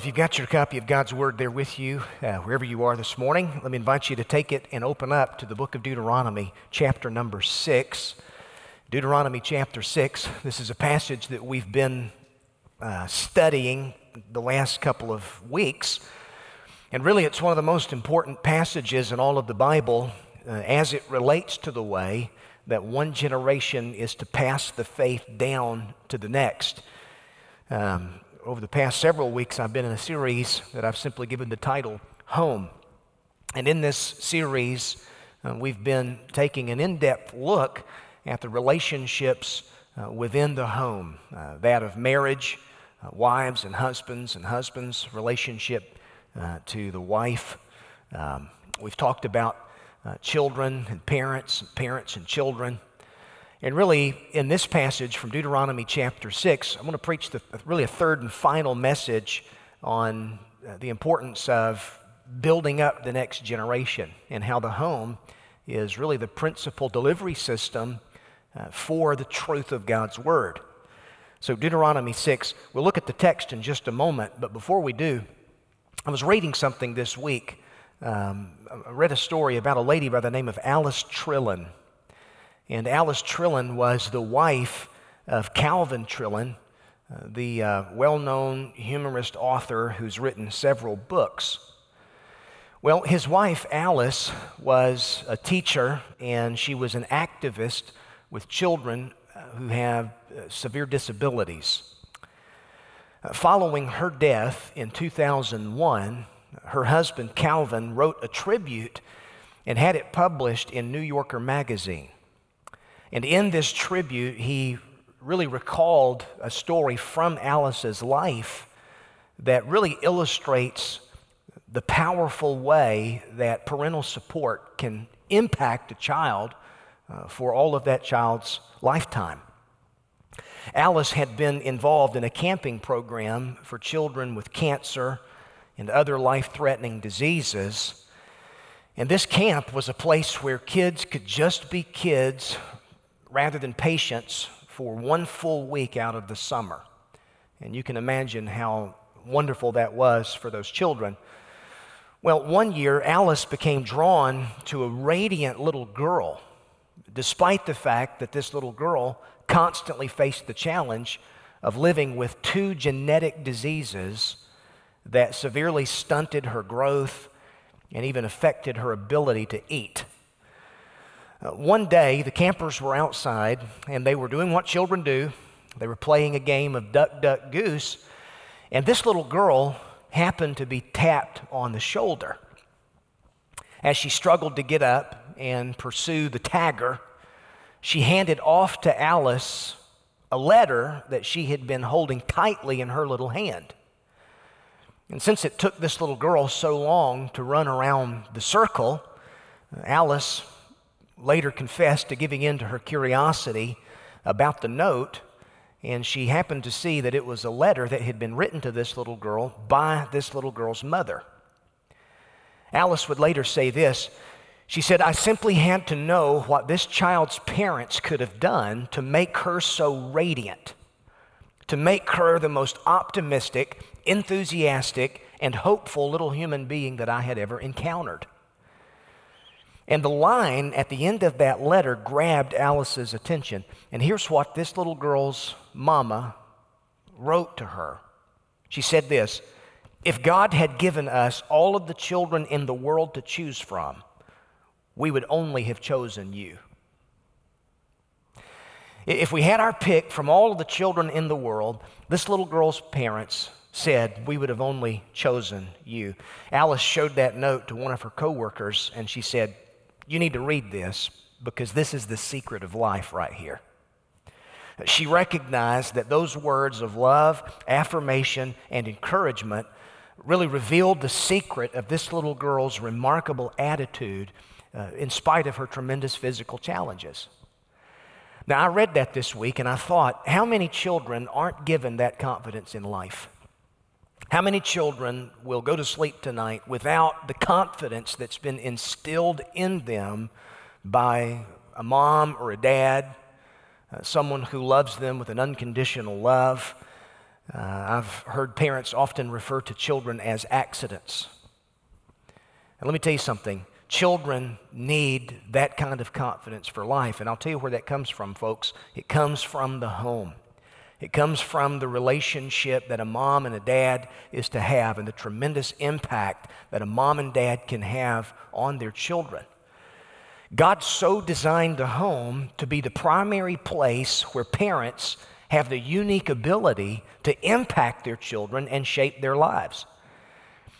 If you've got your copy of God's Word there with you, uh, wherever you are this morning, let me invite you to take it and open up to the book of Deuteronomy, chapter number 6. Deuteronomy chapter 6. This is a passage that we've been uh, studying the last couple of weeks. And really, it's one of the most important passages in all of the Bible uh, as it relates to the way that one generation is to pass the faith down to the next. Um, over the past several weeks, I've been in a series that I've simply given the title Home. And in this series, uh, we've been taking an in depth look at the relationships uh, within the home uh, that of marriage, uh, wives and husbands, and husbands' relationship uh, to the wife. Um, we've talked about uh, children and parents, and parents and children. And really, in this passage from Deuteronomy chapter 6, I'm going to preach the, really a third and final message on uh, the importance of building up the next generation and how the home is really the principal delivery system uh, for the truth of God's Word. So, Deuteronomy 6, we'll look at the text in just a moment, but before we do, I was reading something this week. Um, I read a story about a lady by the name of Alice Trillin. And Alice Trillin was the wife of Calvin Trillin, uh, the uh, well known humorist author who's written several books. Well, his wife, Alice, was a teacher and she was an activist with children uh, who have uh, severe disabilities. Following her death in 2001, her husband, Calvin, wrote a tribute and had it published in New Yorker magazine. And in this tribute, he really recalled a story from Alice's life that really illustrates the powerful way that parental support can impact a child uh, for all of that child's lifetime. Alice had been involved in a camping program for children with cancer and other life threatening diseases. And this camp was a place where kids could just be kids rather than patients for one full week out of the summer. And you can imagine how wonderful that was for those children. Well, one year, Alice became drawn to a radiant little girl, despite the fact that this little girl constantly faced the challenge of living with two genetic diseases that severely stunted her growth and even affected her ability to eat. Uh, one day, the campers were outside and they were doing what children do. They were playing a game of duck, duck, goose. And this little girl happened to be tapped on the shoulder. As she struggled to get up and pursue the tagger, she handed off to Alice a letter that she had been holding tightly in her little hand. And since it took this little girl so long to run around the circle, Alice later confessed to giving in to her curiosity about the note, and she happened to see that it was a letter that had been written to this little girl by this little girl's mother. Alice would later say this. She said, I simply had to know what this child's parents could have done to make her so radiant, to make her the most optimistic, enthusiastic, and hopeful little human being that I had ever encountered. And the line at the end of that letter grabbed Alice's attention. And here's what this little girl's mama wrote to her. She said this If God had given us all of the children in the world to choose from, we would only have chosen you. If we had our pick from all of the children in the world, this little girl's parents said, We would have only chosen you. Alice showed that note to one of her coworkers, and she said, you need to read this because this is the secret of life right here. She recognized that those words of love, affirmation, and encouragement really revealed the secret of this little girl's remarkable attitude uh, in spite of her tremendous physical challenges. Now, I read that this week and I thought, how many children aren't given that confidence in life? How many children will go to sleep tonight without the confidence that's been instilled in them by a mom or a dad, uh, someone who loves them with an unconditional love, Uh, I've heard parents often refer to children as accidents. And let me tell you something children need that kind of confidence for life. And I'll tell you where that comes from, folks. It comes from the home. It comes from the relationship that a mom and a dad is to have and the tremendous impact that a mom and dad can have on their children. God so designed the home to be the primary place where parents have the unique ability to impact their children and shape their lives.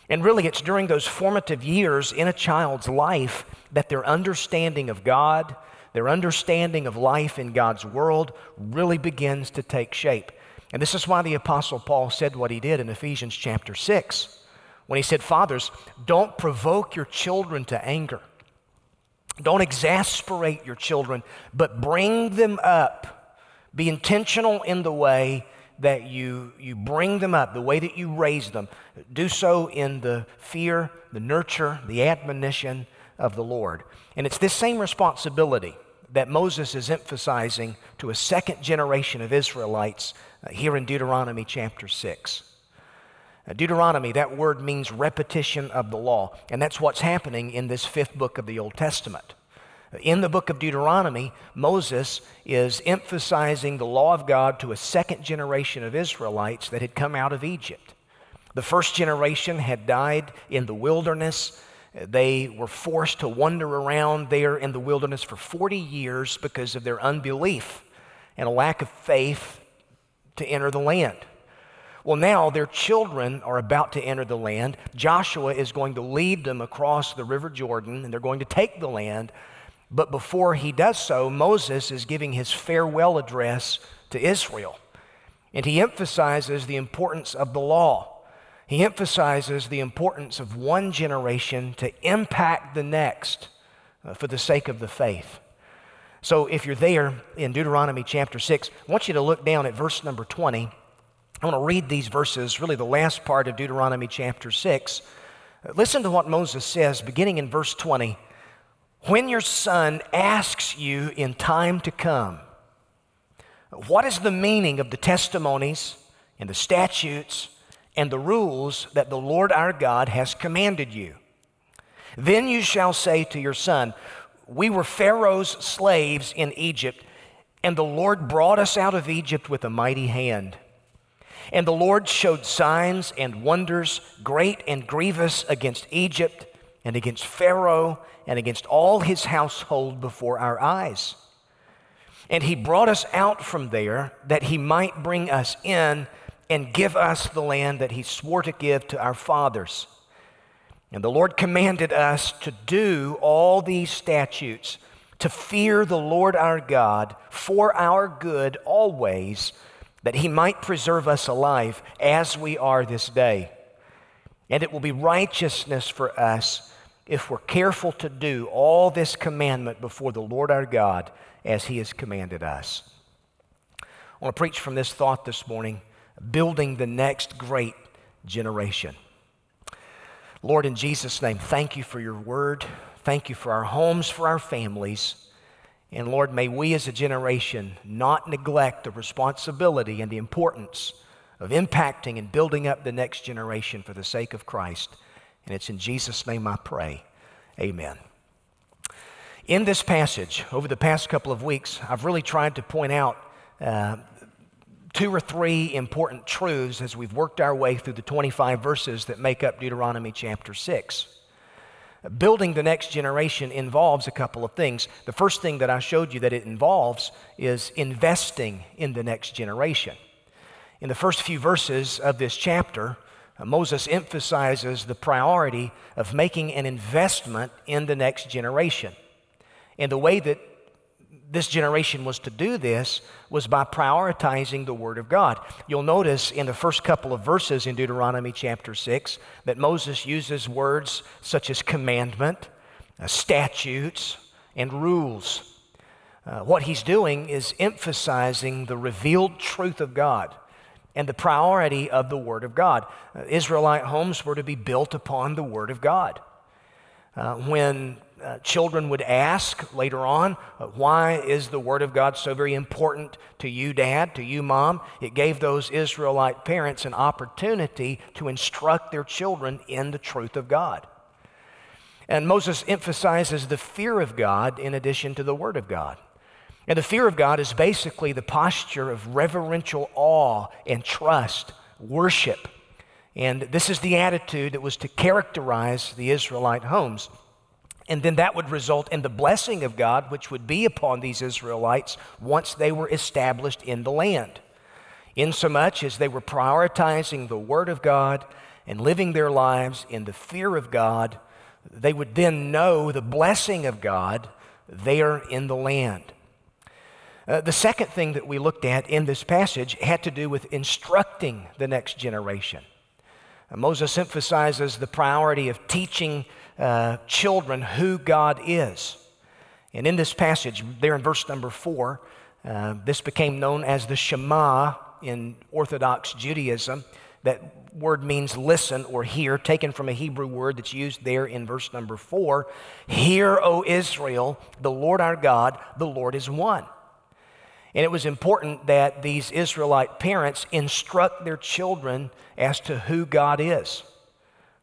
And really, it's during those formative years in a child's life that their understanding of God, their understanding of life in God's world really begins to take shape. And this is why the Apostle Paul said what he did in Ephesians chapter 6 when he said, Fathers, don't provoke your children to anger. Don't exasperate your children, but bring them up. Be intentional in the way that you, you bring them up, the way that you raise them. Do so in the fear, the nurture, the admonition of the Lord. And it's this same responsibility that Moses is emphasizing to a second generation of Israelites uh, here in Deuteronomy chapter 6. Uh, Deuteronomy, that word means repetition of the law, and that's what's happening in this fifth book of the Old Testament. In the book of Deuteronomy, Moses is emphasizing the law of God to a second generation of Israelites that had come out of Egypt. The first generation had died in the wilderness. They were forced to wander around there in the wilderness for 40 years because of their unbelief and a lack of faith to enter the land. Well, now their children are about to enter the land. Joshua is going to lead them across the River Jordan, and they're going to take the land. But before he does so, Moses is giving his farewell address to Israel. And he emphasizes the importance of the law. He emphasizes the importance of one generation to impact the next uh, for the sake of the faith. So if you're there in Deuteronomy chapter 6, I want you to look down at verse number 20. I want to read these verses, really the last part of Deuteronomy chapter 6. Listen to what Moses says, beginning in verse 20. When your son asks you in time to come, what is the meaning of the testimonies and the statutes and the rules that the Lord our God has commanded you? Then you shall say to your son, We were Pharaoh's slaves in Egypt, and the Lord brought us out of Egypt with a mighty hand. And the Lord showed signs and wonders, great and grievous, against Egypt and against Pharaoh and against all his household before our eyes. And he brought us out from there that he might bring us in and give us the land that he swore to give to our fathers. And the Lord commanded us to do all these statutes, to fear the Lord our God for our good always, that he might preserve us alive as we are this day. And it will be righteousness for us if we're careful to do all this commandment before the Lord our God as He has commanded us. I want to preach from this thought this morning building the next great generation. Lord, in Jesus' name, thank you for your word. Thank you for our homes, for our families. And Lord, may we as a generation not neglect the responsibility and the importance of impacting and building up the next generation for the sake of Christ. And it's in Jesus' name I pray. Amen. In this passage, over the past couple of weeks, I've really tried to point out uh, two or three important truths as we've worked our way through the 25 verses that make up Deuteronomy chapter 6. Building the next generation involves a couple of things. The first thing that I showed you that it involves is investing in the next generation. In the first few verses of this chapter, uh, Moses emphasizes the priority of making an investment in the next generation. And the way that this generation was to do this was by prioritizing the Word of God. You'll notice in the first couple of verses in Deuteronomy chapter 6 that Moses uses words such as commandment, uh, statutes, and rules. Uh, what he's doing is emphasizing the revealed truth of God and the priority of the Word of God. Uh, Israelite homes were to be built upon the Word of God. Uh, when uh, children would ask later on, uh, why is the Word of God so very important to you, Dad, to you, Mom? It gave those Israelite parents an opportunity to instruct their children in the truth of God. And Moses emphasizes the fear of God in addition to the Word of God. And the fear of God is basically the posture of reverential awe and trust, worship. And this is the attitude that was to characterize the Israelite homes. And then that would result in the blessing of God, which would be upon these Israelites once they were established in the land. Insomuch as they were prioritizing the Word of God and living their lives in the fear of God, they would then know the blessing of God there in the land. Uh, the second thing that we looked at in this passage had to do with instructing the next generation. Uh, Moses emphasizes the priority of teaching uh, children who God is. And in this passage, there in verse number four, uh, this became known as the Shema in Orthodox Judaism. That word means listen or hear, taken from a Hebrew word that's used there in verse number four. Hear, O Israel, the Lord our God, the Lord is one. And it was important that these Israelite parents instruct their children as to who God is.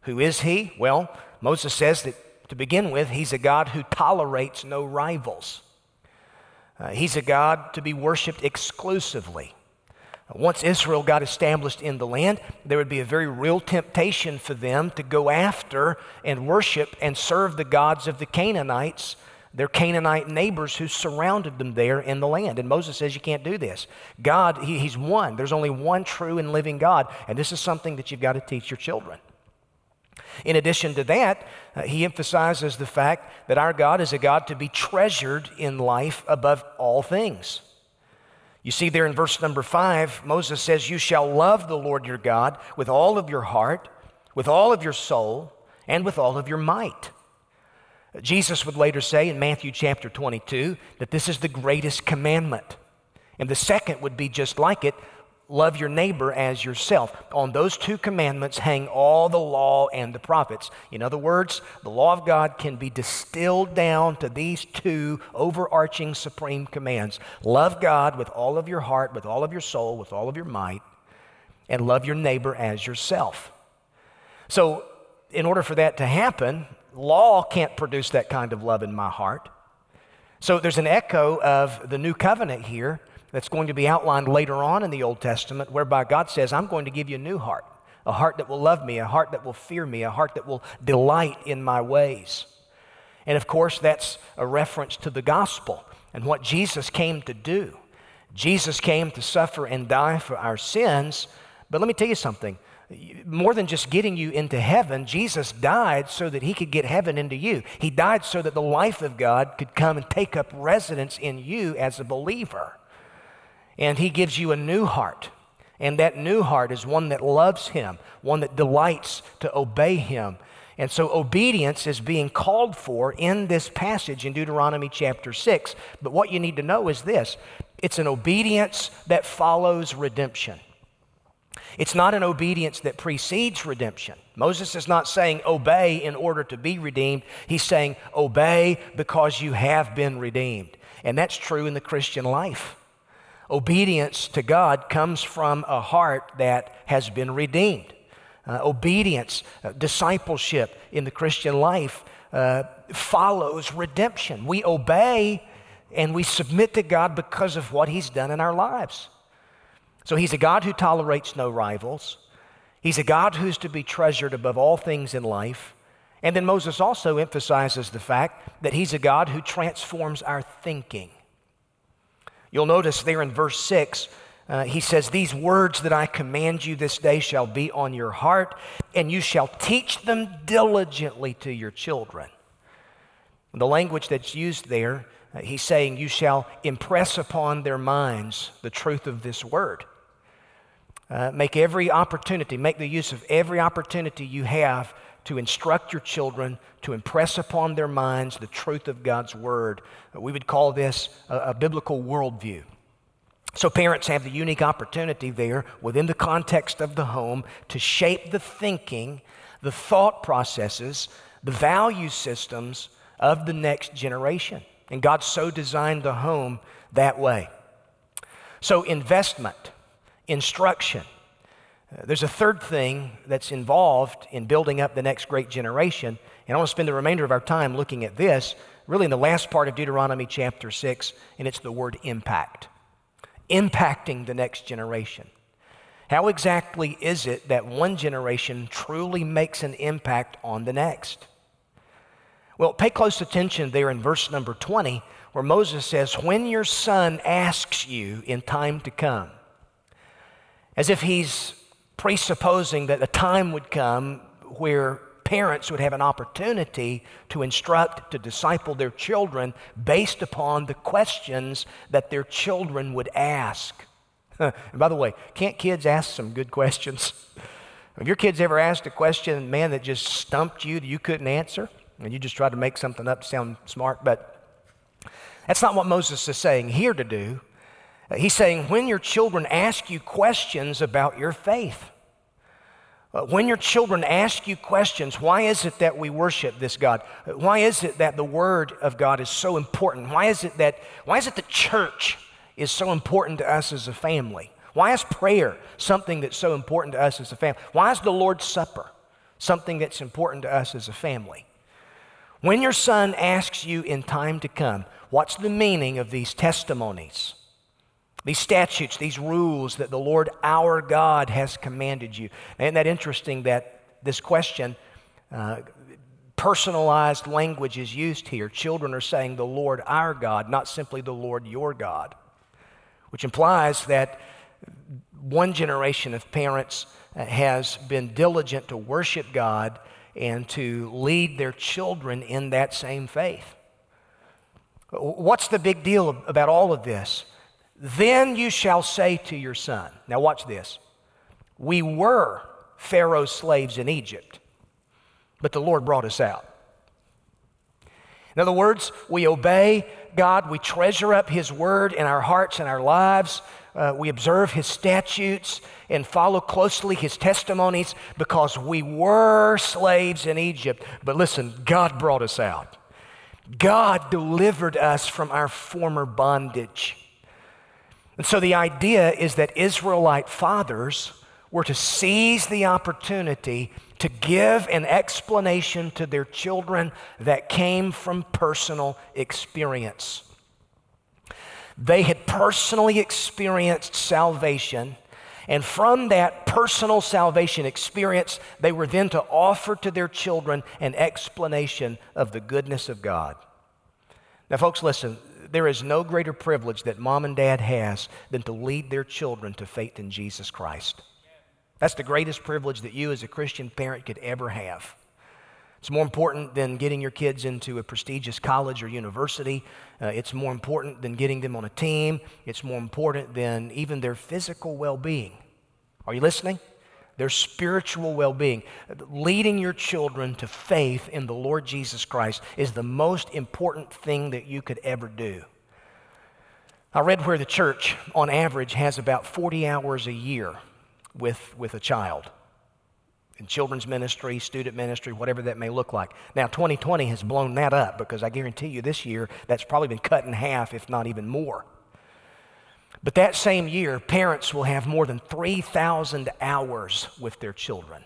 Who is He? Well, Moses says that to begin with, he's a God who tolerates no rivals. Uh, he's a God to be worshiped exclusively. Once Israel got established in the land, there would be a very real temptation for them to go after and worship and serve the gods of the Canaanites, their Canaanite neighbors who surrounded them there in the land. And Moses says, You can't do this. God, he, He's one. There's only one true and living God. And this is something that you've got to teach your children. In addition to that, uh, he emphasizes the fact that our God is a God to be treasured in life above all things. You see, there in verse number five, Moses says, You shall love the Lord your God with all of your heart, with all of your soul, and with all of your might. Jesus would later say in Matthew chapter 22 that this is the greatest commandment. And the second would be just like it love your neighbor as yourself. On those two commandments hang all the law and the prophets. In other words, the law of God can be distilled down to these two overarching supreme commands love God with all of your heart, with all of your soul, with all of your might, and love your neighbor as yourself. So, in order for that to happen, law can't produce that kind of love in my heart. So, there's an echo of the new covenant here that's going to be outlined later on in the Old Testament, whereby God says, I'm going to give you a new heart, a heart that will love me, a heart that will fear me, a heart that will delight in my ways. And of course, that's a reference to the gospel and what Jesus came to do. Jesus came to suffer and die for our sins. But let me tell you something more than just getting you into heaven, Jesus died so that he could get heaven into you. He died so that the life of God could come and take up residence in you as a believer. And He gives you a new heart. And that new heart is one that loves Him, one that delights to obey Him. And so obedience is being called for in this passage in Deuteronomy chapter 6. But what you need to know is this it's an obedience that follows redemption. It's not an obedience that precedes redemption. Moses is not saying obey in order to be redeemed. He's saying obey because you have been redeemed. And that's true in the Christian life. Obedience to God comes from a heart that has been redeemed. Uh, obedience, uh, discipleship in the Christian life uh, follows redemption. We obey and we submit to God because of what He's done in our lives. So He's a God who tolerates no rivals. He's a God who's to be treasured above all things in life. And then Moses also emphasizes the fact that He's a God who transforms our thinking. You'll notice there in verse 6, uh, he says, These words that I command you this day shall be on your heart, and you shall teach them diligently to your children. The language that's used there, uh, he's saying, You shall impress upon their minds the truth of this word. Uh, make every opportunity, make the use of every opportunity you have to instruct your children, to impress upon their minds the truth of God's Word. Uh, we would call this a, a biblical worldview. So, parents have the unique opportunity there within the context of the home to shape the thinking, the thought processes, the value systems of the next generation. And God so designed the home that way. So, investment, instruction. Uh, there's a third thing that's involved in building up the next great generation. And I want to spend the remainder of our time looking at this, really in the last part of Deuteronomy chapter 6, and it's the word impact. Impacting the next generation. How exactly is it that one generation truly makes an impact on the next? Well, pay close attention there in verse number 20, where Moses says, When your son asks you in time to come, as if he's presupposing that a time would come where parents would have an opportunity to instruct, to disciple their children based upon the questions that their children would ask. and by the way, can't kids ask some good questions? Have your kids ever asked a question, man, that just stumped you that you couldn't answer? And you just tried to make something up to sound smart, but that's not what Moses is saying here to do. He's saying, when your children ask you questions about your faith, uh, when your children ask you questions, why is it that we worship this God? Why is it that the Word of God is so important? Why is it that, why is it the church is so important to us as a family? Why is prayer something that's so important to us as a family? Why is the Lord's Supper something that's important to us as a family? When your son asks you in time to come, what's the meaning of these testimonies, these statutes, these rules that the Lord our God has commanded you? Isn't that interesting that this question, uh, personalized language is used here? Children are saying the Lord our God, not simply the Lord your God, which implies that one generation of parents uh, has been diligent to worship God and to lead their children in that same faith. What's the big deal about all of this? Then you shall say to your son, now watch this. We were Pharaoh's slaves in Egypt, but the Lord brought us out. In other words, we obey God, we treasure up His word in our hearts and our lives, uh, we observe His statutes and follow closely His testimonies because we were slaves in Egypt. But listen, God brought us out. God delivered us from our former bondage. And so the idea is that Israelite fathers were to seize the opportunity to give an explanation to their children that came from personal experience. They had personally experienced salvation. And from that personal salvation experience, they were then to offer to their children an explanation of the goodness of God. Now, folks, listen, there is no greater privilege that mom and dad has than to lead their children to faith in Jesus Christ. That's the greatest privilege that you as a Christian parent could ever have. It's more important than getting your kids into a prestigious college or university. Uh, it's more important than getting them on a team. It's more important than even their physical well being. Are you listening? Their spiritual well being. Leading your children to faith in the Lord Jesus Christ is the most important thing that you could ever do. I read where the church, on average, has about 40 hours a year with, with a child in children's ministry, student ministry, whatever that may look like. Now, 2020 has blown that up because I guarantee you this year that's probably been cut in half, if not even more. But that same year, parents will have more than 3,000 hours with their children.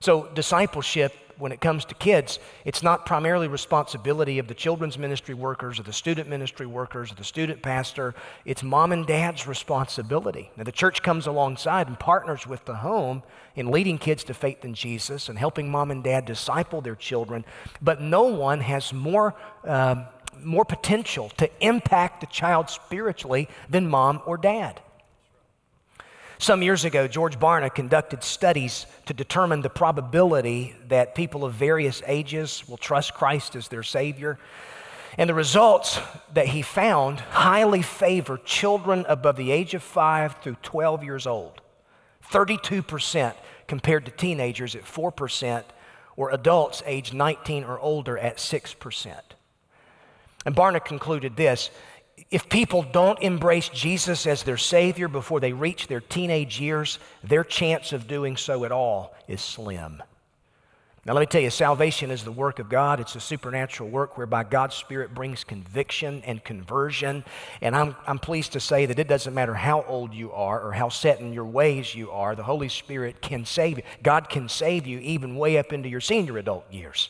So, discipleship when it comes to kids, it's not primarily responsibility of the children's ministry workers or the student ministry workers or the student pastor. It's mom and dad's responsibility. Now, the church comes alongside and partners with the home in leading kids to faith in Jesus and helping mom and dad disciple their children. But no one has more. Um, more potential to impact the child spiritually than mom or dad. Some years ago, George Barna conducted studies to determine the probability that people of various ages will trust Christ as their Savior. And the results that he found highly favor children above the age of 5 through 12 years old. 32% compared to teenagers at 4%, or adults aged 19 or older at 6%. And Barna concluded this if people don't embrace Jesus as their Savior before they reach their teenage years, their chance of doing so at all is slim. Now, let me tell you, salvation is the work of God. It's a supernatural work whereby God's Spirit brings conviction and conversion. And I'm, I'm pleased to say that it doesn't matter how old you are or how set in your ways you are, the Holy Spirit can save you. God can save you even way up into your senior adult years.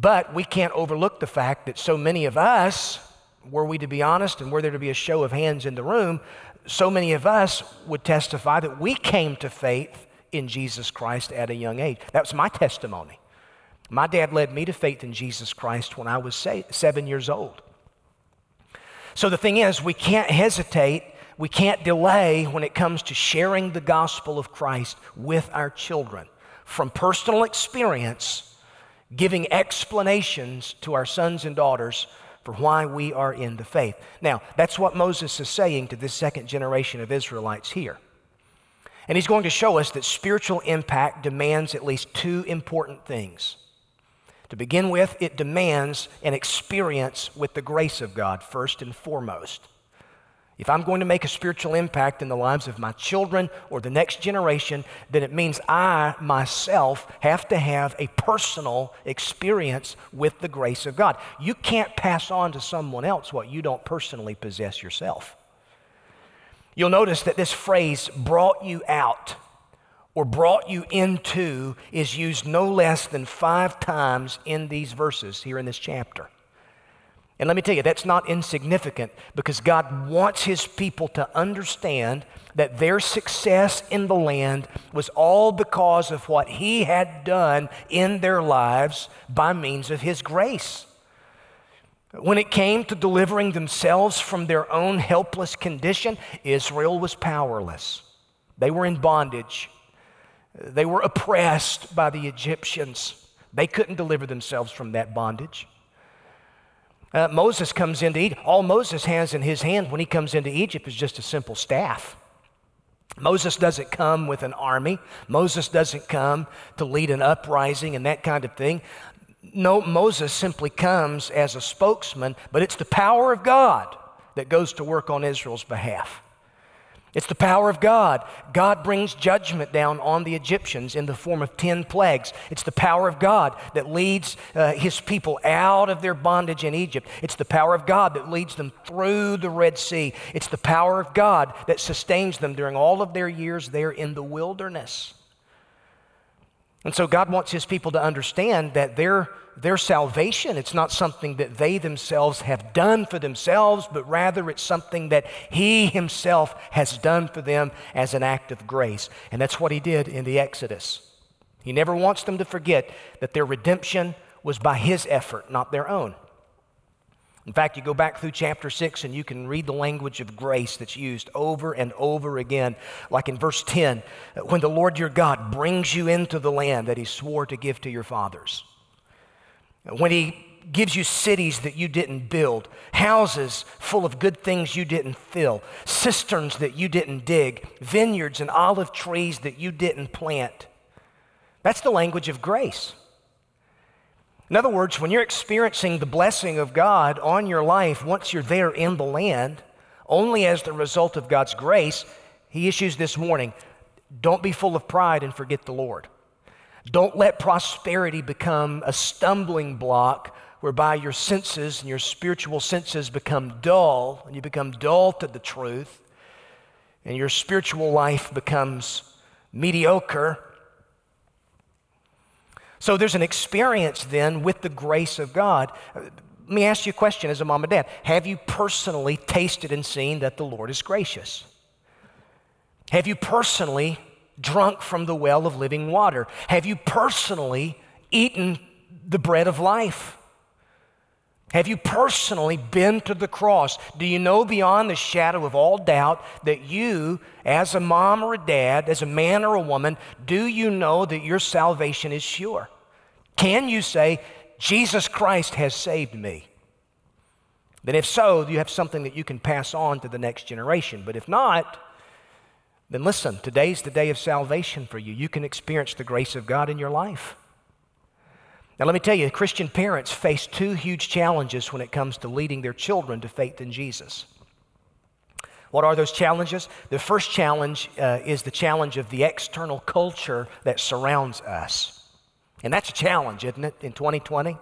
But we can't overlook the fact that so many of us, were we to be honest and were there to be a show of hands in the room, so many of us would testify that we came to faith in Jesus Christ at a young age. That was my testimony. My dad led me to faith in Jesus Christ when I was seven years old. So the thing is, we can't hesitate, we can't delay when it comes to sharing the gospel of Christ with our children. From personal experience, giving explanations to our sons and daughters for why we are in the faith. Now, that's what Moses is saying to this second generation of Israelites here. And he's going to show us that spiritual impact demands at least two important things. To begin with, it demands an experience with the grace of God, first and foremost. If I'm going to make a spiritual impact in the lives of my children or the next generation, then it means I myself have to have a personal experience with the grace of God. You can't pass on to someone else what you don't personally possess yourself. You'll notice that this phrase, brought you out or brought you into, is used no less than five times in these verses here in this chapter. And let me tell you, that's not insignificant because God wants His people to understand that their success in the land was all because of what He had done in their lives by means of His grace. When it came to delivering themselves from their own helpless condition, Israel was powerless. They were in bondage. They were oppressed by the Egyptians. They couldn't deliver themselves from that bondage. Uh, Moses comes into Egypt. All Moses has in his hand when he comes into Egypt is just a simple staff. Moses doesn't come with an army. Moses doesn't come to lead an uprising and that kind of thing no, Moses simply comes as a spokesman, but it's the power of God that goes to work on Israel's behalf. It's the power of God. God brings judgment down on the Egyptians in the form of 10 plagues. It's the power of God that leads uh, his people out of their bondage in Egypt. It's the power of God that leads them through the Red Sea. It's the power of God that sustains them during all of their years there in the wilderness. And so God wants his people to understand that their, their salvation, it's not something that they themselves have done for themselves, but rather it's something that he himself has done for them as an act of grace. And that's what he did in the Exodus. He never wants them to forget that their redemption was by his effort, not their own. In fact, you go back through chapter 6 and you can read the language of grace that's used over and over again. Like in verse 10, when the Lord your God brings you into the land that he swore to give to your fathers. When he gives you cities that you didn't build, houses full of good things you didn't fill, cisterns that you didn't dig, vineyards and olive trees that you didn't plant. That's the language of grace. In other words, when you're experiencing the blessing of God on your life, once you're there in the land, only as the result of God's grace, He issues this warning don't be full of pride and forget the Lord. Don't let prosperity become a stumbling block whereby your senses and your spiritual senses become dull, and you become dull to the truth, and your spiritual life becomes mediocre so there's an experience then with the grace of God. Let me ask you a question as a mom and dad. Have you personally tasted and seen that the Lord is gracious? Have you personally drunk from the well of living water? Have you personally eaten the bread of life? Have you personally been to the cross? Do you know beyond the shadow of all doubt that you, as a mom or a dad, as a man or a woman, do you know that your salvation is sure? Can you say, Jesus Christ has saved me? Then, if so, you have something that you can pass on to the next generation. But if not, then listen, today's the day of salvation for you. You can experience the grace of God in your life. Now, let me tell you, Christian parents face two huge challenges when it comes to leading their children to faith in Jesus. What are those challenges? The first challenge uh, is the challenge of the external culture that surrounds us. And that's a challenge, isn't it, in 2020?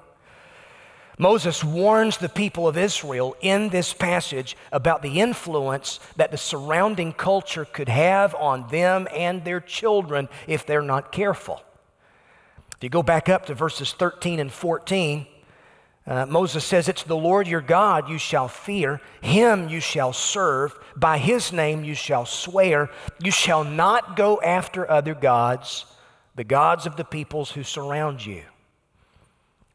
Moses warns the people of Israel in this passage about the influence that the surrounding culture could have on them and their children if they're not careful. If you go back up to verses 13 and 14, uh, Moses says, It's the Lord your God you shall fear, him you shall serve, by his name you shall swear, you shall not go after other gods, the gods of the peoples who surround you.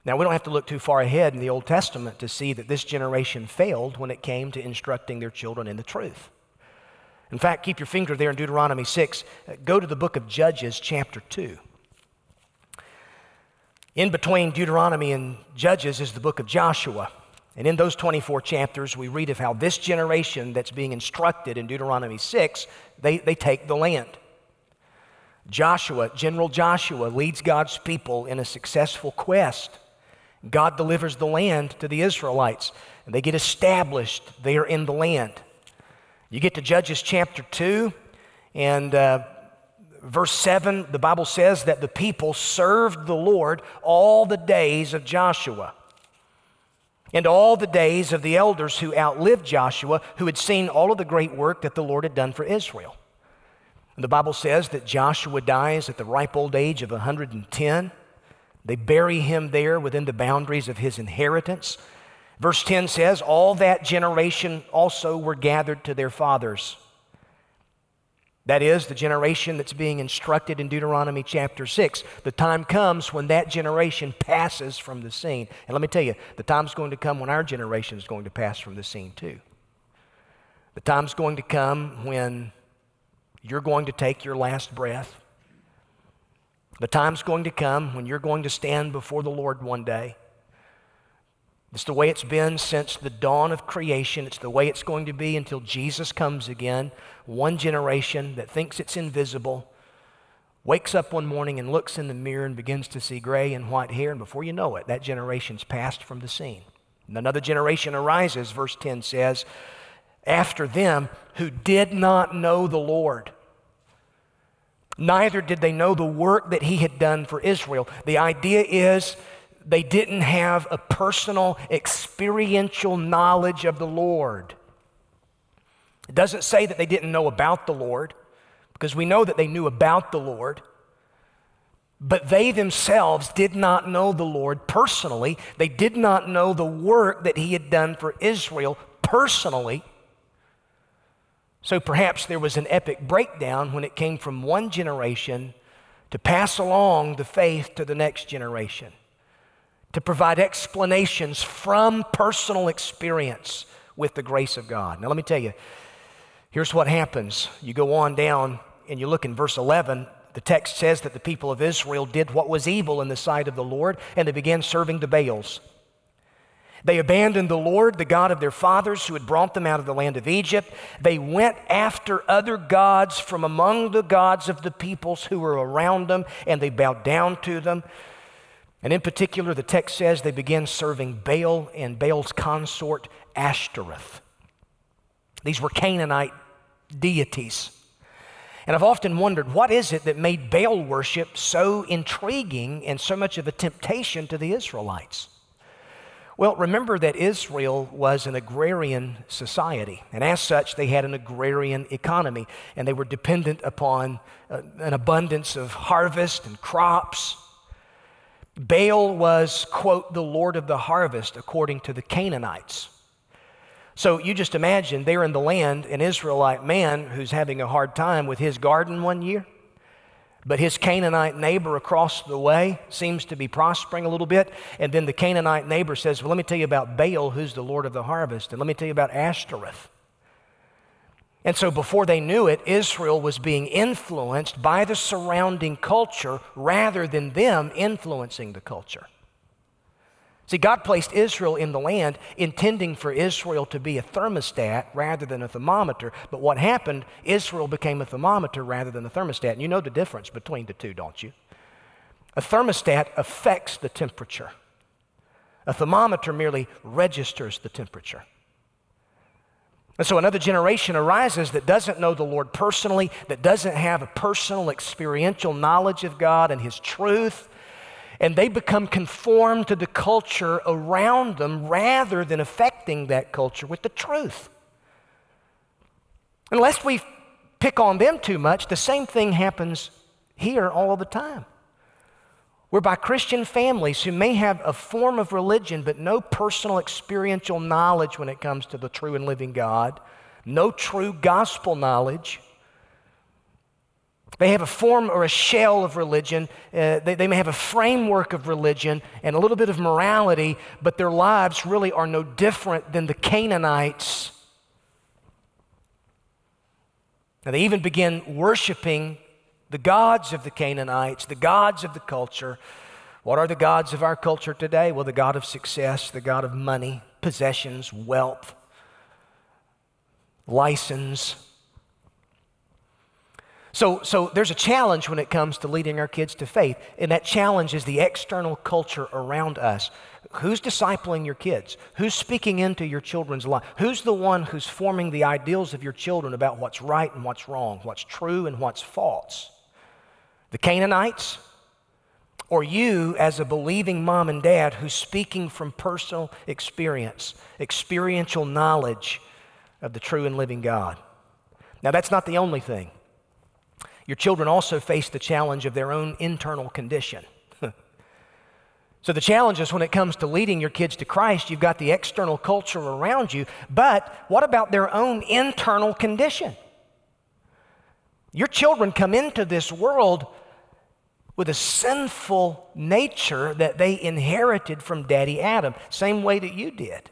Now, we don't have to look too far ahead in the Old Testament to see that this generation failed when it came to instructing their children in the truth. In fact, keep your finger there in Deuteronomy 6. Uh, go to the book of Judges, chapter 2. In between Deuteronomy and Judges is the book of Joshua. And in those 24 chapters, we read of how this generation that's being instructed in Deuteronomy 6, they, they take the land. Joshua, General Joshua, leads God's people in a successful quest God delivers the land to the Israelites, and they get established there in the land. You get to Judges chapter 2, and uh, verse 7, the Bible says that the people served the Lord all the days of Joshua and all the days of the elders who outlived Joshua, who had seen all of the great work that the Lord had done for Israel. And the Bible says that Joshua dies at the ripe old age of 110. They bury him there within the boundaries of his inheritance. Verse 10 says, All that generation also were gathered to their fathers. That is, the generation that's being instructed in Deuteronomy chapter 6. The time comes when that generation passes from the scene. And let me tell you, the time's going to come when our generation is going to pass from the scene too. The time's going to come when you're going to take your last breath. The time's going to come when you're going to stand before the Lord one day. It's the way it's been since the dawn of creation. It's the way it's going to be until Jesus comes again. One generation that thinks it's invisible wakes up one morning and looks in the mirror and begins to see gray and white hair, and before you know it, that generation's passed from the scene. And another generation arises, verse 10 says, after them who did not know the Lord Neither did they know the work that he had done for Israel. The idea is they didn't have a personal, experiential knowledge of the Lord. It doesn't say that they didn't know about the Lord, because we know that they knew about the Lord. But they themselves did not know the Lord personally. They did not know the work that He had done for Israel personally. So perhaps there was an epic breakdown when it came from one generation to pass along the faith to the next generation, to provide explanations from personal experience with the grace of God. Now, let me tell you, here's what happens. You go on down and you look in verse 11. The text says that the people of Israel did what was evil in the sight of the Lord, and they began serving the Baals. They abandoned the Lord, the God of their fathers, who had brought them out of the land of Egypt. They went after other gods from among the gods of the peoples who were around them, and they bowed down to them. And in particular, the text says they began serving Baal and Baal's consort, Ashtoreth. These were Canaanite deities. And I've often wondered what is it that made Baal worship so intriguing and so much of a temptation to the Israelites? Well, remember that Israel was an agrarian society, and as such, they had an agrarian economy, and they were dependent upon uh, an abundance of harvest and crops. Baal was, quote, the Lord of the harvest, according to the Canaanites. So you just imagine they're in the land, an Israelite man who's having a hard time with his garden one year but his Canaanite neighbor across the way seems to be prospering a little bit. And then the Canaanite neighbor says, Well, let me tell you about Baal, who's the Lord of the harvest. And let me tell you about Ashtoreth. And so before they knew it, Israel was being influenced by the surrounding culture rather than them influencing the culture. See, God placed Israel in the land intending for Israel to be a thermostat rather than a thermometer. But what happened, Israel became a thermometer rather than a thermostat. And you know the difference between the two, don't you? A thermostat affects the temperature, a thermometer merely registers the temperature. And so another generation arises that doesn't know the Lord personally, that doesn't have a personal experiential knowledge of God and His truth and they become conformed to the culture around them rather than affecting that culture with the truth. Unless we pick on them too much, the same thing happens here all the time. Whereby Christian families who may have a form of religion but no personal experiential knowledge when it comes to the true and living God, no true gospel knowledge, they have a form or a shell of religion. Uh, they, they may have a framework of religion and a little bit of morality, but their lives really are no different than the Canaanites. Now, they even begin worshiping the gods of the Canaanites, the gods of the culture. What are the gods of our culture today? Well, the God of success, the God of money, possessions, wealth, license, so, so there's a challenge when it comes to leading our kids to faith, and that challenge is the external culture around us. Who's discipling your kids? Who's speaking into your children's life? Who's the one who's forming the ideals of your children about what's right and what's wrong, what's true and what's false? The Canaanites? Or you, as a believing mom and dad who's speaking from personal experience, experiential knowledge of the true and living God? Now, that's not the only thing. Your children also face the challenge of their own internal condition. so, the challenge is when it comes to leading your kids to Christ, you've got the external culture around you, but what about their own internal condition? Your children come into this world with a sinful nature that they inherited from Daddy Adam, same way that you did.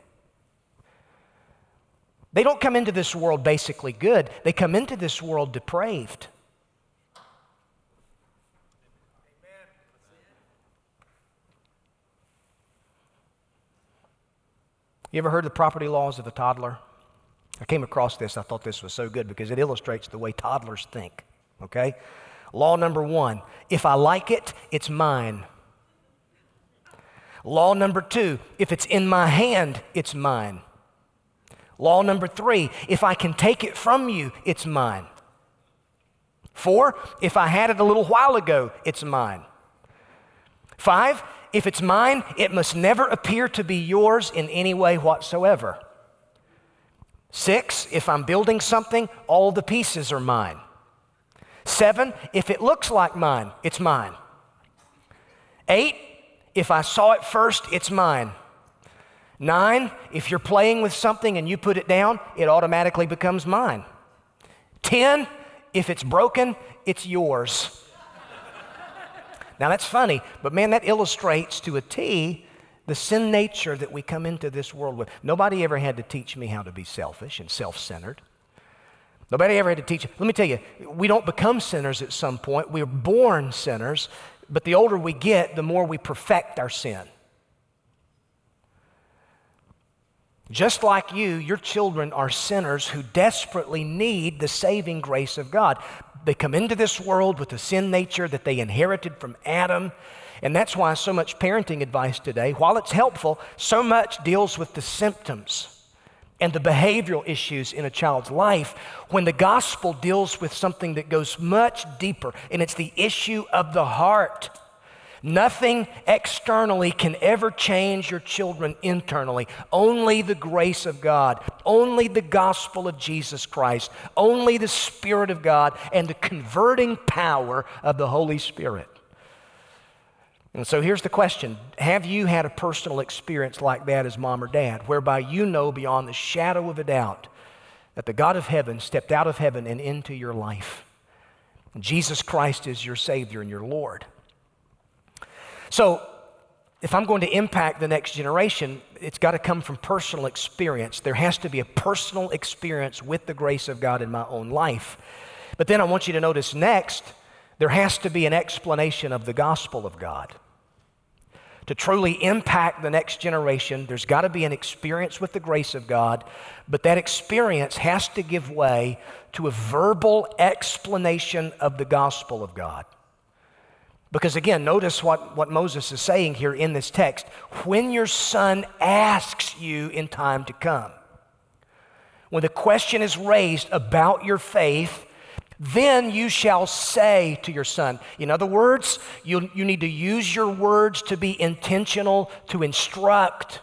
They don't come into this world basically good, they come into this world depraved. You ever heard the property laws of a toddler? I came across this. I thought this was so good because it illustrates the way toddlers think. Okay? Law number one if I like it, it's mine. Law number two if it's in my hand, it's mine. Law number three if I can take it from you, it's mine. Four, if I had it a little while ago, it's mine. Five, if it's mine, it must never appear to be yours in any way whatsoever. Six, if I'm building something, all the pieces are mine. Seven, if it looks like mine, it's mine. Eight, if I saw it first, it's mine. Nine, if you're playing with something and you put it down, it automatically becomes mine. Ten, if it's broken, it's yours. Now that's funny, but man, that illustrates to a T the sin nature that we come into this world with. Nobody ever had to teach me how to be selfish and self centered. Nobody ever had to teach. Let me tell you, we don't become sinners at some point. We're born sinners, but the older we get, the more we perfect our sin. Just like you, your children are sinners who desperately need the saving grace of God. They come into this world with a sin nature that they inherited from Adam. And that's why so much parenting advice today, while it's helpful, so much deals with the symptoms and the behavioral issues in a child's life when the gospel deals with something that goes much deeper, and it's the issue of the heart. Nothing externally can ever change your children internally. Only the grace of God, only the gospel of Jesus Christ, only the Spirit of God, and the converting power of the Holy Spirit. And so here's the question Have you had a personal experience like that as mom or dad, whereby you know beyond the shadow of a doubt that the God of heaven stepped out of heaven and into your life? Jesus Christ is your Savior and your Lord. So, if I'm going to impact the next generation, it's got to come from personal experience. There has to be a personal experience with the grace of God in my own life. But then I want you to notice next, there has to be an explanation of the gospel of God. To truly impact the next generation, there's got to be an experience with the grace of God, but that experience has to give way to a verbal explanation of the gospel of God. Because again, notice what, what Moses is saying here in this text. When your son asks you in time to come, when the question is raised about your faith, then you shall say to your son. In other words, you, you need to use your words to be intentional, to instruct,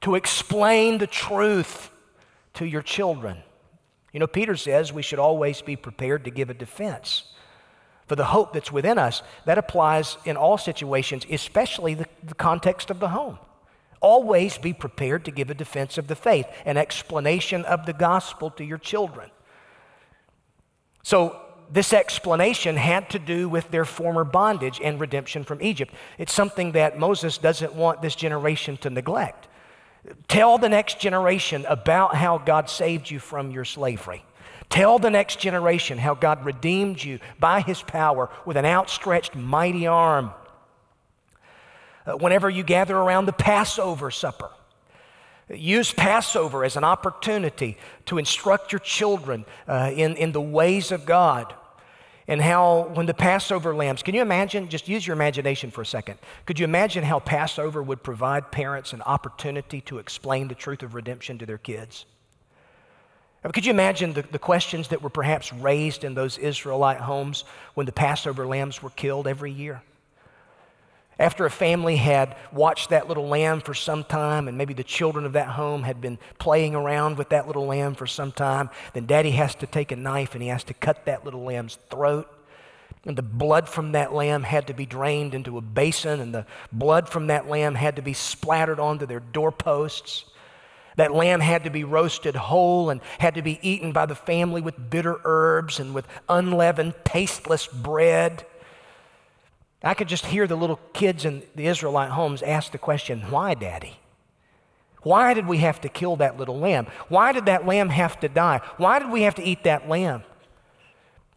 to explain the truth to your children. You know, Peter says we should always be prepared to give a defense for the hope that's within us. That applies in all situations, especially the, the context of the home. Always be prepared to give a defense of the faith, an explanation of the gospel to your children. So, this explanation had to do with their former bondage and redemption from Egypt. It's something that Moses doesn't want this generation to neglect. Tell the next generation about how God saved you from your slavery. Tell the next generation how God redeemed you by his power with an outstretched, mighty arm. Uh, whenever you gather around the Passover supper, Use Passover as an opportunity to instruct your children uh, in, in the ways of God. And how, when the Passover lambs, can you imagine? Just use your imagination for a second. Could you imagine how Passover would provide parents an opportunity to explain the truth of redemption to their kids? Could you imagine the, the questions that were perhaps raised in those Israelite homes when the Passover lambs were killed every year? After a family had watched that little lamb for some time, and maybe the children of that home had been playing around with that little lamb for some time, then daddy has to take a knife and he has to cut that little lamb's throat. And the blood from that lamb had to be drained into a basin, and the blood from that lamb had to be splattered onto their doorposts. That lamb had to be roasted whole and had to be eaten by the family with bitter herbs and with unleavened, tasteless bread. I could just hear the little kids in the Israelite homes ask the question, Why, Daddy? Why did we have to kill that little lamb? Why did that lamb have to die? Why did we have to eat that lamb?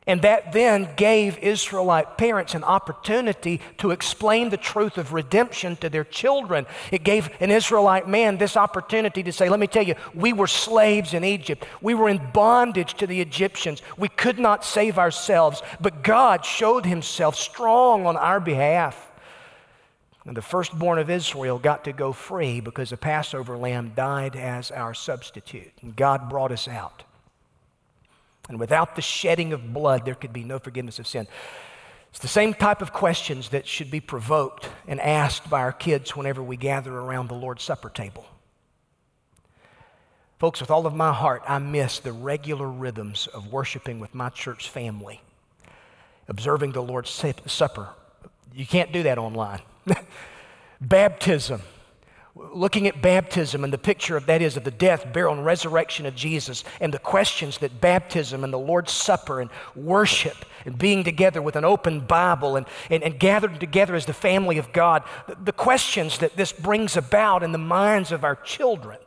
And that then gave Israelite parents an opportunity to explain the truth of redemption to their children. It gave an Israelite man this opportunity to say, Let me tell you, we were slaves in Egypt. We were in bondage to the Egyptians. We could not save ourselves, but God showed himself strong on our behalf. And the firstborn of Israel got to go free because the Passover lamb died as our substitute. And God brought us out. And without the shedding of blood, there could be no forgiveness of sin. It's the same type of questions that should be provoked and asked by our kids whenever we gather around the Lord's Supper table. Folks, with all of my heart, I miss the regular rhythms of worshiping with my church family, observing the Lord's Supper. You can't do that online. Baptism looking at baptism and the picture of that is of the death, burial, and resurrection of Jesus, and the questions that baptism and the Lord's Supper and worship and being together with an open Bible and, and, and gathered together as the family of God, the, the questions that this brings about in the minds of our children.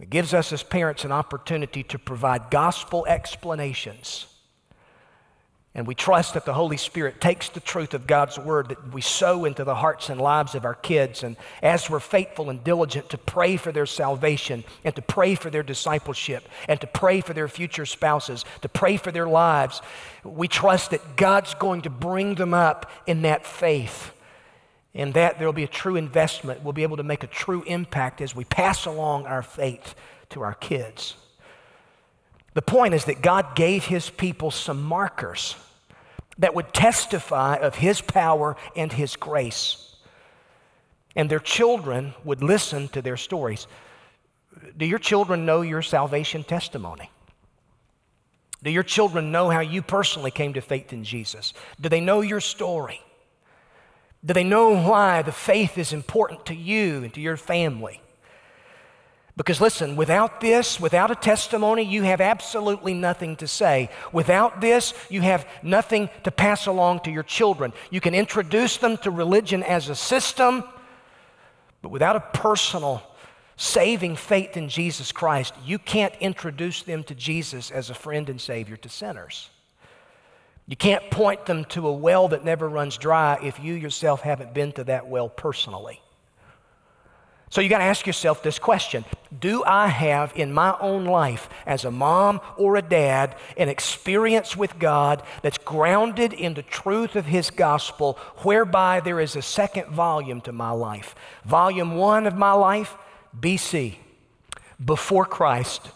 It gives us as parents an opportunity to provide gospel explanations and we trust that the Holy Spirit takes the truth of God's word that we sow into the hearts and lives of our kids. And as we're faithful and diligent to pray for their salvation and to pray for their discipleship and to pray for their future spouses, to pray for their lives, we trust that God's going to bring them up in that faith. And that there will be a true investment. We'll be able to make a true impact as we pass along our faith to our kids. The point is that God gave his people some markers that would testify of his power and his grace. And their children would listen to their stories. Do your children know your salvation testimony? Do your children know how you personally came to faith in Jesus? Do they know your story? Do they know why the faith is important to you and to your family? Because listen, without this, without a testimony, you have absolutely nothing to say. Without this, you have nothing to pass along to your children. You can introduce them to religion as a system, but without a personal, saving faith in Jesus Christ, you can't introduce them to Jesus as a friend and Savior to sinners. You can't point them to a well that never runs dry if you yourself haven't been to that well personally. So you got to ask yourself this question Do I have in my own life, as a mom or a dad, an experience with God that's grounded in the truth of His gospel, whereby there is a second volume to my life? Volume one of my life, BC, before Christ.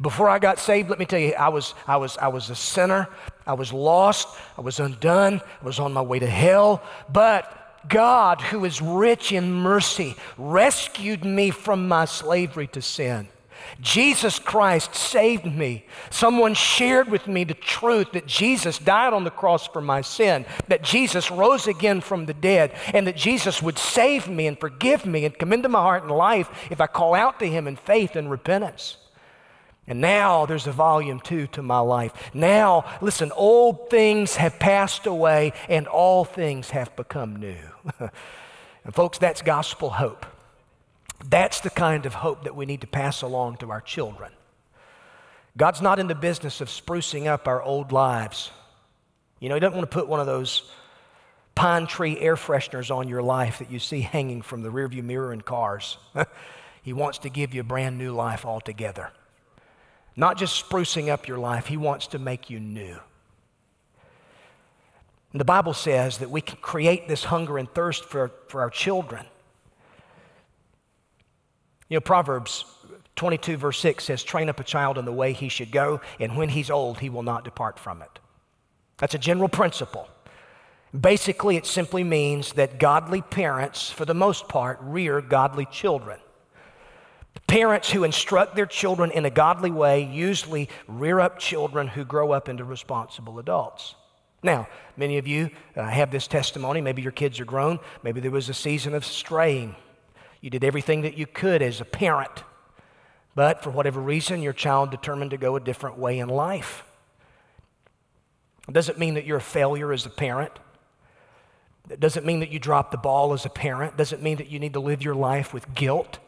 Before I got saved, let me tell you, I was, I was, I was a sinner. I was lost. I was undone. I was on my way to hell. But God, who is rich in mercy, rescued me from my slavery to sin. Jesus Christ saved me. Someone shared with me the truth that Jesus died on the cross for my sin, that Jesus rose again from the dead, and that Jesus would save me and forgive me and come into my heart and life if I call out to Him in faith and repentance. And now there's a volume two to my life. Now, listen, old things have passed away and all things have become new. and folks, that's gospel hope. That's the kind of hope that we need to pass along to our children. God's not in the business of sprucing up our old lives. You know, He doesn't want to put one of those pine tree air fresheners on your life that you see hanging from the rearview mirror in cars. he wants to give you a brand new life altogether. Not just sprucing up your life, He wants to make you new. And the Bible says that we can create this hunger and thirst for, for our children. You know, Proverbs 22, verse 6 says, Train up a child in the way he should go, and when he's old, he will not depart from it. That's a general principle. Basically, it simply means that godly parents, for the most part, rear godly children. Parents who instruct their children in a godly way usually rear up children who grow up into responsible adults. Now, many of you uh, have this testimony. Maybe your kids are grown. Maybe there was a season of straying. You did everything that you could as a parent. But for whatever reason, your child determined to go a different way in life. It doesn't mean that you're a failure as a parent. It doesn't mean that you dropped the ball as a parent. It doesn't mean that you need to live your life with guilt.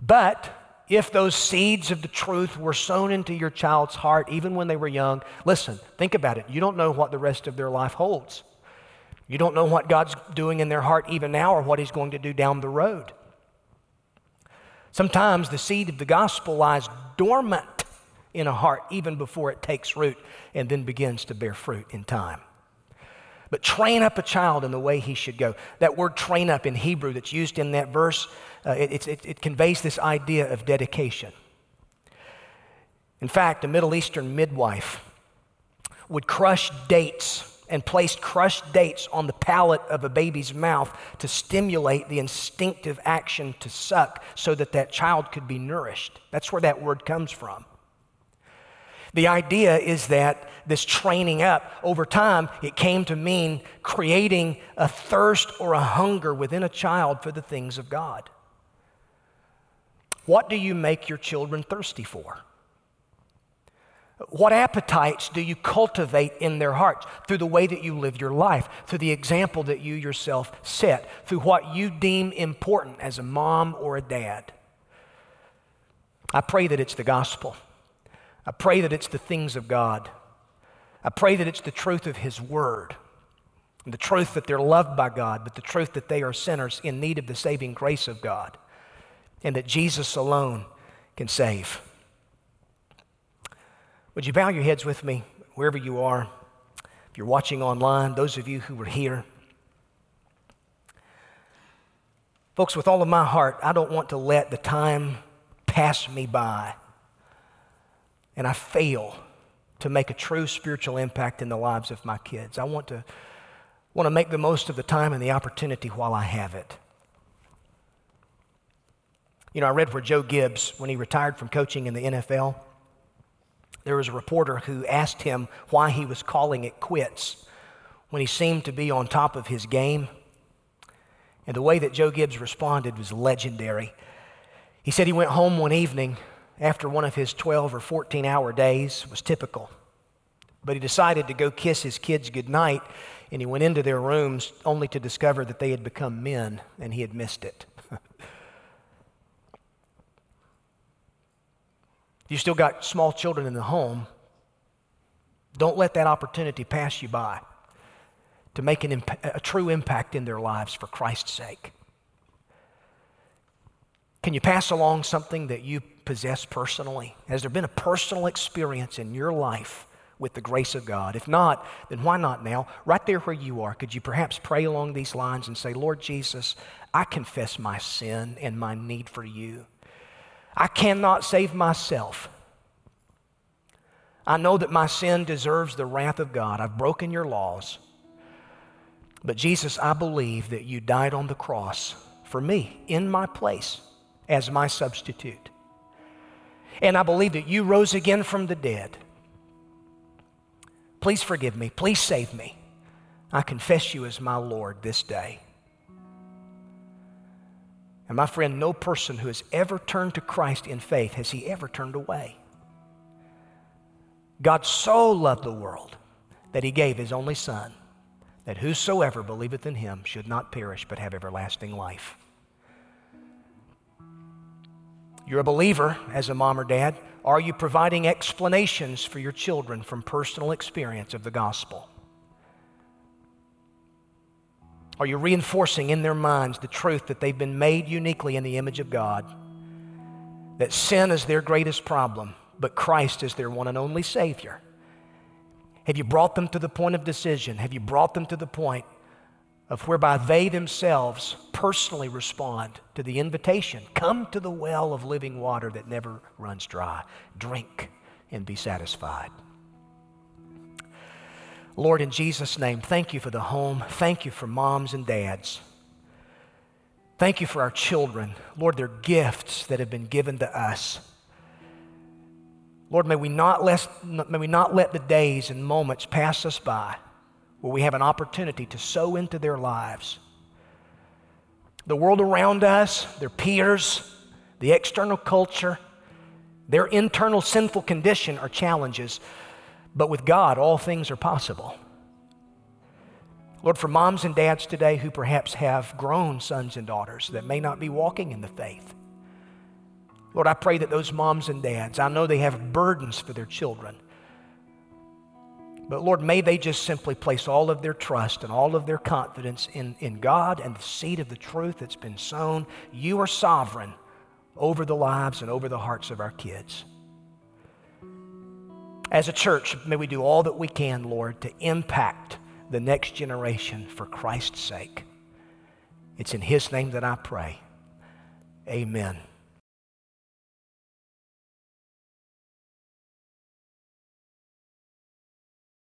But if those seeds of the truth were sown into your child's heart, even when they were young, listen, think about it. You don't know what the rest of their life holds. You don't know what God's doing in their heart even now or what He's going to do down the road. Sometimes the seed of the gospel lies dormant in a heart even before it takes root and then begins to bear fruit in time. But train up a child in the way he should go. That word train up in Hebrew that's used in that verse, uh, it, it, it conveys this idea of dedication. In fact, a Middle Eastern midwife would crush dates and placed crushed dates on the palate of a baby's mouth to stimulate the instinctive action to suck so that that child could be nourished. That's where that word comes from. The idea is that this training up over time, it came to mean creating a thirst or a hunger within a child for the things of God. What do you make your children thirsty for? What appetites do you cultivate in their hearts through the way that you live your life, through the example that you yourself set, through what you deem important as a mom or a dad? I pray that it's the gospel. I pray that it's the things of God. I pray that it's the truth of His Word, the truth that they're loved by God, but the truth that they are sinners in need of the saving grace of God, and that Jesus alone can save. Would you bow your heads with me wherever you are? If you're watching online, those of you who were here. Folks, with all of my heart, I don't want to let the time pass me by and I fail to make a true spiritual impact in the lives of my kids. I want to, want to make the most of the time and the opportunity while I have it. You know, I read where Joe Gibbs, when he retired from coaching in the NFL, there was a reporter who asked him why he was calling it quits when he seemed to be on top of his game. And the way that Joe Gibbs responded was legendary. He said he went home one evening after one of his 12 or 14 hour days was typical. But he decided to go kiss his kids goodnight, and he went into their rooms only to discover that they had become men and he had missed it. You still got small children in the home, don't let that opportunity pass you by to make an imp- a true impact in their lives for Christ's sake. Can you pass along something that you possess personally? Has there been a personal experience in your life with the grace of God? If not, then why not now? Right there where you are, could you perhaps pray along these lines and say, Lord Jesus, I confess my sin and my need for you. I cannot save myself. I know that my sin deserves the wrath of God. I've broken your laws. But Jesus, I believe that you died on the cross for me in my place as my substitute. And I believe that you rose again from the dead. Please forgive me. Please save me. I confess you as my Lord this day. And my friend, no person who has ever turned to Christ in faith has he ever turned away. God so loved the world that he gave his only Son, that whosoever believeth in him should not perish but have everlasting life. You're a believer as a mom or dad. Are you providing explanations for your children from personal experience of the gospel? Are you reinforcing in their minds the truth that they've been made uniquely in the image of God? That sin is their greatest problem, but Christ is their one and only Savior? Have you brought them to the point of decision? Have you brought them to the point of whereby they themselves personally respond to the invitation come to the well of living water that never runs dry, drink and be satisfied? Lord, in Jesus' name, thank you for the home. Thank you for moms and dads. Thank you for our children. Lord, they're gifts that have been given to us. Lord, may we not let, may we not let the days and moments pass us by where we have an opportunity to sow into their lives. The world around us, their peers, the external culture, their internal sinful condition are challenges. But with God, all things are possible. Lord, for moms and dads today who perhaps have grown sons and daughters that may not be walking in the faith, Lord, I pray that those moms and dads, I know they have burdens for their children. But Lord, may they just simply place all of their trust and all of their confidence in, in God and the seed of the truth that's been sown. You are sovereign over the lives and over the hearts of our kids. As a church, may we do all that we can, Lord, to impact the next generation for Christ's sake. It's in His name that I pray. Amen.